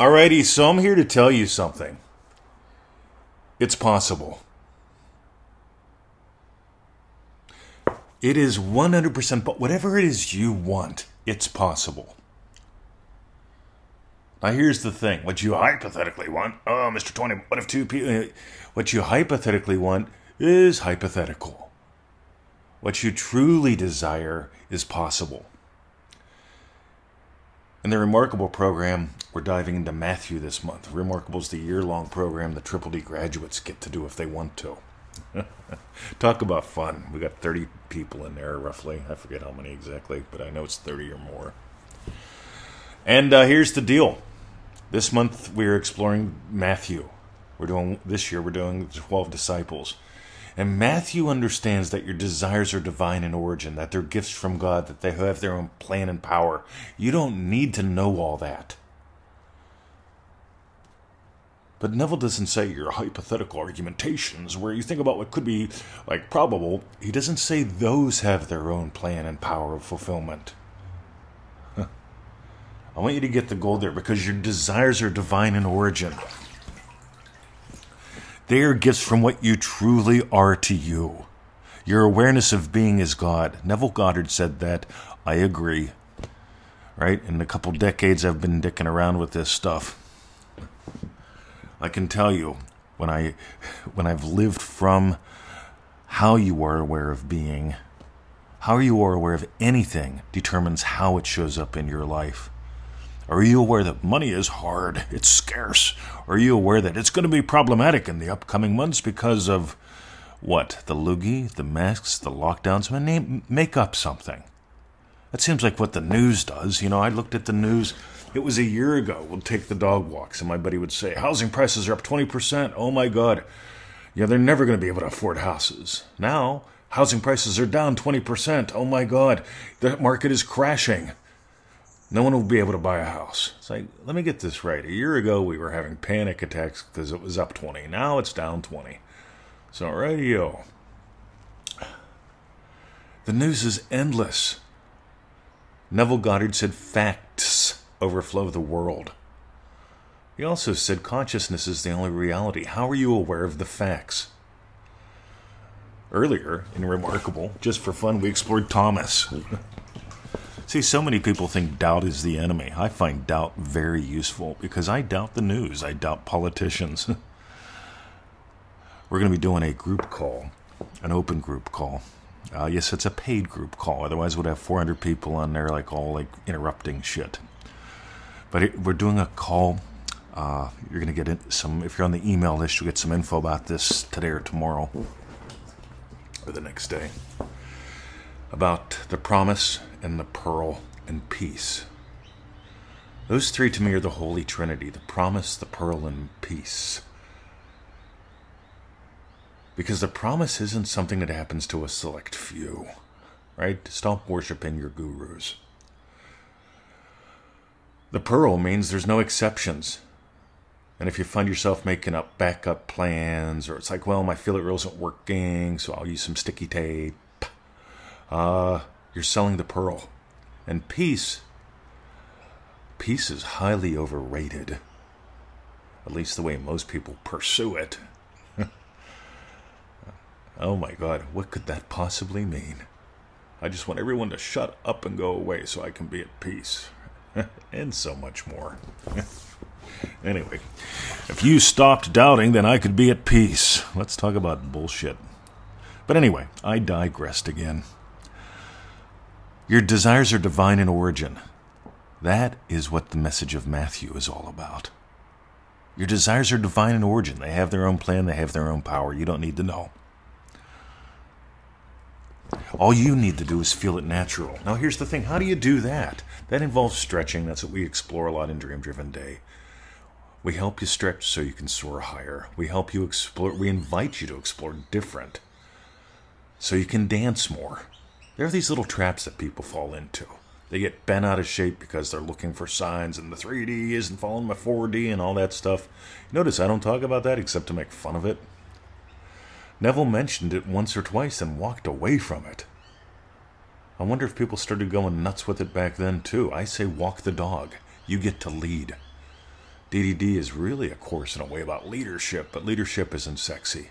Alrighty, so I'm here to tell you something. It's possible. It is 100%, but whatever it is you want, it's possible. Now, here's the thing what you hypothetically want, oh, Mr. 20, what if two people, uh, what you hypothetically want is hypothetical. What you truly desire is possible. In the Remarkable program, we're diving into Matthew this month. Remarkable is the year long program the Triple D graduates get to do if they want to. Talk about fun. We got 30 people in there, roughly. I forget how many exactly, but I know it's 30 or more. And uh, here's the deal this month we're exploring Matthew. We're doing, this year, we're doing the 12 disciples. And Matthew understands that your desires are divine in origin, that they're gifts from God, that they have their own plan and power. You don't need to know all that. But Neville doesn't say your hypothetical argumentations, where you think about what could be like probable. He doesn't say those have their own plan and power of fulfillment. I want you to get the goal there because your desires are divine in origin. They are gifts from what you truly are to you. Your awareness of being is God. Neville Goddard said that. I agree. Right? In a couple decades, I've been dicking around with this stuff. I can tell you when I when I've lived from how you are aware of being, how you are aware of anything determines how it shows up in your life. Are you aware that money is hard, it's scarce? Are you aware that it's going to be problematic in the upcoming months because of what? The loogie, the masks, the lockdowns? Name, make up something. That seems like what the news does. You know, I looked at the news it was a year ago. We'll take the dog walks, and my buddy would say, Housing prices are up 20%. Oh my God. Yeah, they're never going to be able to afford houses. Now, housing prices are down 20%. Oh my God. The market is crashing. No one will be able to buy a house. It's like, let me get this right. A year ago, we were having panic attacks because it was up 20. Now it's down 20. So, radio. The news is endless. Neville Goddard said facts overflow the world. He also said consciousness is the only reality. How are you aware of the facts? Earlier, in Remarkable, just for fun, we explored Thomas. See, so many people think doubt is the enemy. I find doubt very useful because I doubt the news, I doubt politicians. We're going to be doing a group call, an open group call. Uh, yes, it's a paid group call. Otherwise, we'd have 400 people on there, like all like interrupting shit. But it, we're doing a call. Uh, you're going to get some, if you're on the email list, you'll get some info about this today or tomorrow or the next day about the promise and the pearl and peace. Those three to me are the Holy Trinity the promise, the pearl, and peace. Because the promise isn't something that happens to a select few, right? Stop worshiping your gurus. The pearl means there's no exceptions. And if you find yourself making up backup plans, or it's like, well, my filler reel isn't working, so I'll use some sticky tape, uh, you're selling the pearl. And peace, peace is highly overrated. At least the way most people pursue it. oh my god, what could that possibly mean? I just want everyone to shut up and go away so I can be at peace. and so much more. anyway, if you stopped doubting, then I could be at peace. Let's talk about bullshit. But anyway, I digressed again. Your desires are divine in origin. That is what the message of Matthew is all about. Your desires are divine in origin. They have their own plan, they have their own power. You don't need to know. All you need to do is feel it natural. Now, here's the thing how do you do that? That involves stretching. That's what we explore a lot in Dream Driven Day. We help you stretch so you can soar higher. We help you explore, we invite you to explore different so you can dance more. There are these little traps that people fall into. They get bent out of shape because they're looking for signs and the 3D isn't following my 4D and all that stuff. Notice I don't talk about that except to make fun of it. Neville mentioned it once or twice and walked away from it. I wonder if people started going nuts with it back then, too. I say walk the dog. You get to lead. DDD is really a course in a way about leadership, but leadership isn't sexy.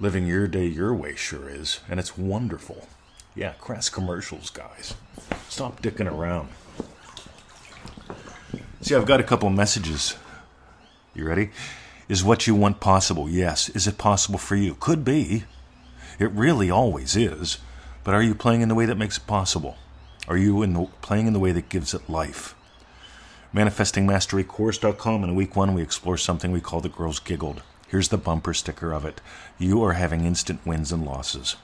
Living your day your way sure is, and it's wonderful. Yeah, crass commercials, guys. Stop dicking around. See, I've got a couple messages. You ready? Is what you want possible? Yes. Is it possible for you? Could be. It really always is. But are you playing in the way that makes it possible? Are you in the, playing in the way that gives it life? ManifestingMasteryCourse.com. In week one, we explore something we call the girls giggled. Here's the bumper sticker of it. You are having instant wins and losses.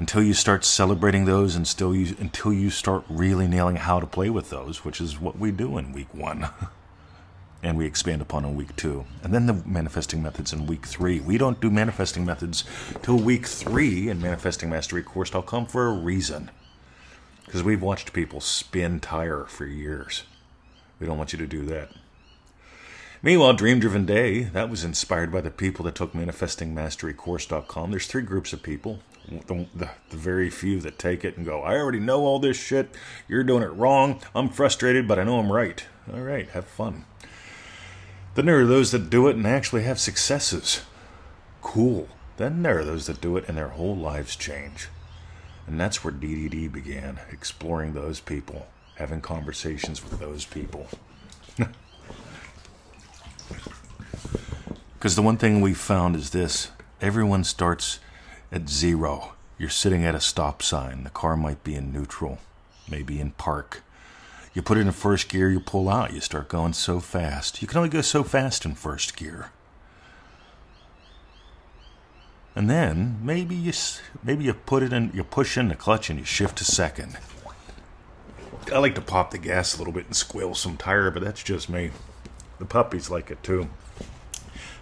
Until you start celebrating those, and still you, until you start really nailing how to play with those, which is what we do in week one. and we expand upon in week two. And then the manifesting methods in week three. We don't do manifesting methods till week three in Manifesting Mastery manifestingmasterycourse.com for a reason. Because we've watched people spin tire for years. We don't want you to do that. Meanwhile, Dream Driven Day, that was inspired by the people that took manifestingmasterycourse.com. There's three groups of people. The, the, the, very few that take it and go, I already know all this shit. You're doing it wrong. I'm frustrated, but I know I'm right. All right, have fun. Then there are those that do it and actually have successes. Cool. Then there are those that do it and their whole lives change. And that's where DDD began, exploring those people, having conversations with those people. Because the one thing we found is this everyone starts at zero. You're sitting at a stop sign. The car might be in neutral, maybe in park. You put it in first gear, you pull out, you start going so fast. You can only go so fast in first gear. And then maybe you maybe you put it in, you push in the clutch and you shift to second. I like to pop the gas a little bit and squeal some tire, but that's just me. The puppies like it too.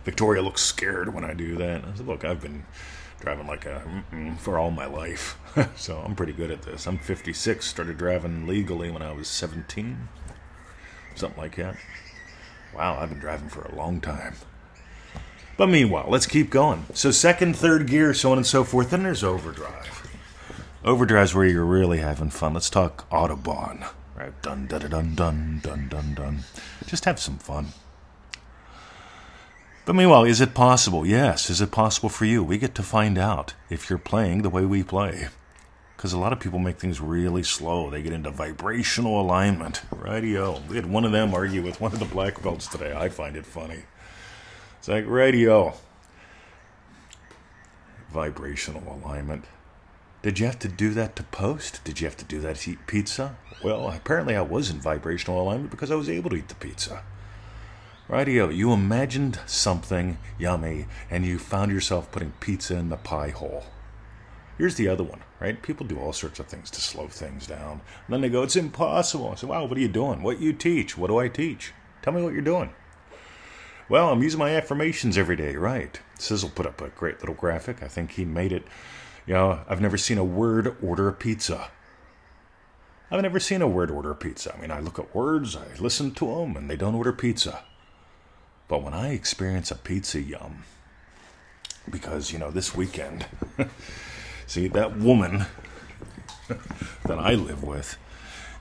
Victoria looks scared when I do that. I said, "Look, I've been driving like a for all my life, so I'm pretty good at this. I'm 56. Started driving legally when I was 17, something like that. Wow, I've been driving for a long time. But meanwhile, let's keep going. So second, third gear, so on and so forth. Then there's overdrive. Overdrive's where you're really having fun. Let's talk Autobahn. Right? Dun dun dun dun dun dun dun. Just have some fun. But meanwhile, is it possible? Yes. Is it possible for you? We get to find out if you're playing the way we play. Because a lot of people make things really slow. They get into vibrational alignment. Radio. We had one of them argue with one of the black belts today. I find it funny. It's like radio. Vibrational alignment. Did you have to do that to post? Did you have to do that to eat pizza? Well, apparently I was in vibrational alignment because I was able to eat the pizza. Radio, you imagined something yummy and you found yourself putting pizza in the pie hole. Here's the other one, right? People do all sorts of things to slow things down. And then they go, it's impossible. I say, wow, what are you doing? What you teach? What do I teach? Tell me what you're doing. Well, I'm using my affirmations every day, right? Sizzle put up a great little graphic. I think he made it. You know, I've never seen a word order a pizza. I've never seen a word order a pizza. I mean, I look at words, I listen to them, and they don't order pizza. But when I experience a pizza yum, because, you know, this weekend, see, that woman that I live with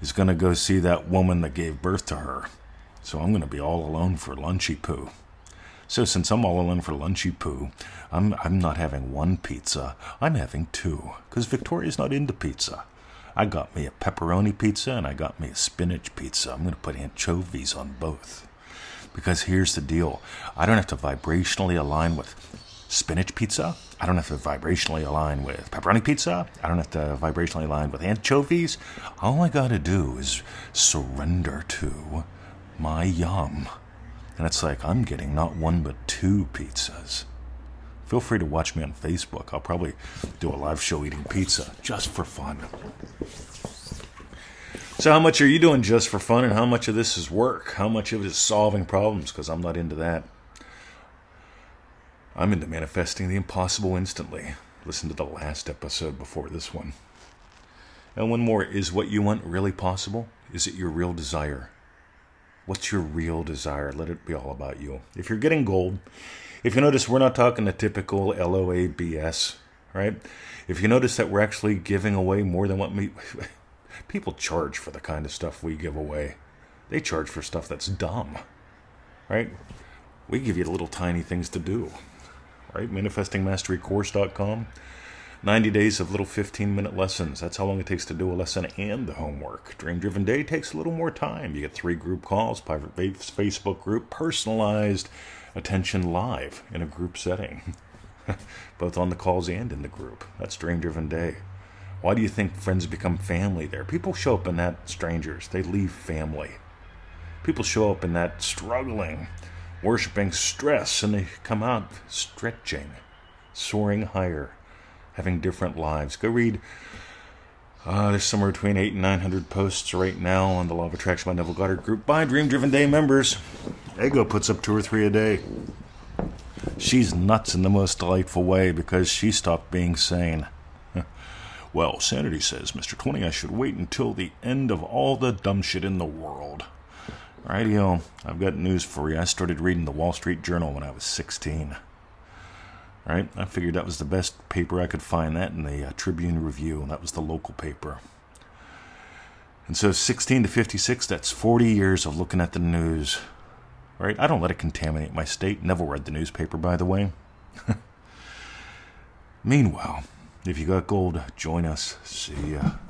is going to go see that woman that gave birth to her. So I'm going to be all alone for lunchy poo. So since I'm all alone for lunchy poo, I'm I'm not having one pizza. I'm having two because Victoria's not into pizza. I got me a pepperoni pizza and I got me a spinach pizza. I'm going to put anchovies on both. Because here's the deal I don't have to vibrationally align with spinach pizza. I don't have to vibrationally align with pepperoni pizza. I don't have to vibrationally align with anchovies. All I got to do is surrender to my yum. And it's like I'm getting not one but two pizzas. Feel free to watch me on Facebook. I'll probably do a live show eating pizza just for fun. So, how much are you doing just for fun, and how much of this is work? How much of it is solving problems? Because I'm not into that. I'm into manifesting the impossible instantly. Listen to the last episode before this one. And one more is what you want really possible? Is it your real desire? What's your real desire? Let it be all about you. If you're getting gold, if you notice, we're not talking the typical LOA BS, right? If you notice that we're actually giving away more than what we people charge for the kind of stuff we give away. They charge for stuff that's dumb, right? We give you little tiny things to do, right? ManifestingMasteryCourse.com. 90 days of little 15 minute lessons. That's how long it takes to do a lesson and the homework. Dream Driven Day takes a little more time. You get three group calls, private Facebook group, personalized attention live in a group setting, both on the calls and in the group. That's Dream Driven Day. Why do you think friends become family there? People show up in that strangers, they leave family. People show up in that struggling, worshiping stress, and they come out stretching, soaring higher having different lives. Go read. Uh, there's somewhere between eight and nine hundred posts right now on the Law of Attraction by Neville Goddard group by Dream Driven Day members. Ego puts up two or three a day. She's nuts in the most delightful way because she stopped being sane. Well, Sanity says, Mr. 20, I should wait until the end of all the dumb shit in the world. Rightio, I've got news for you. I started reading the Wall Street Journal when I was 16 right? I figured that was the best paper I could find. That in the uh, Tribune Review, and that was the local paper. And so 16 to 56, that's 40 years of looking at the news. Right? I don't let it contaminate my state. Neville read the newspaper, by the way. Meanwhile, if you got gold, join us. See ya.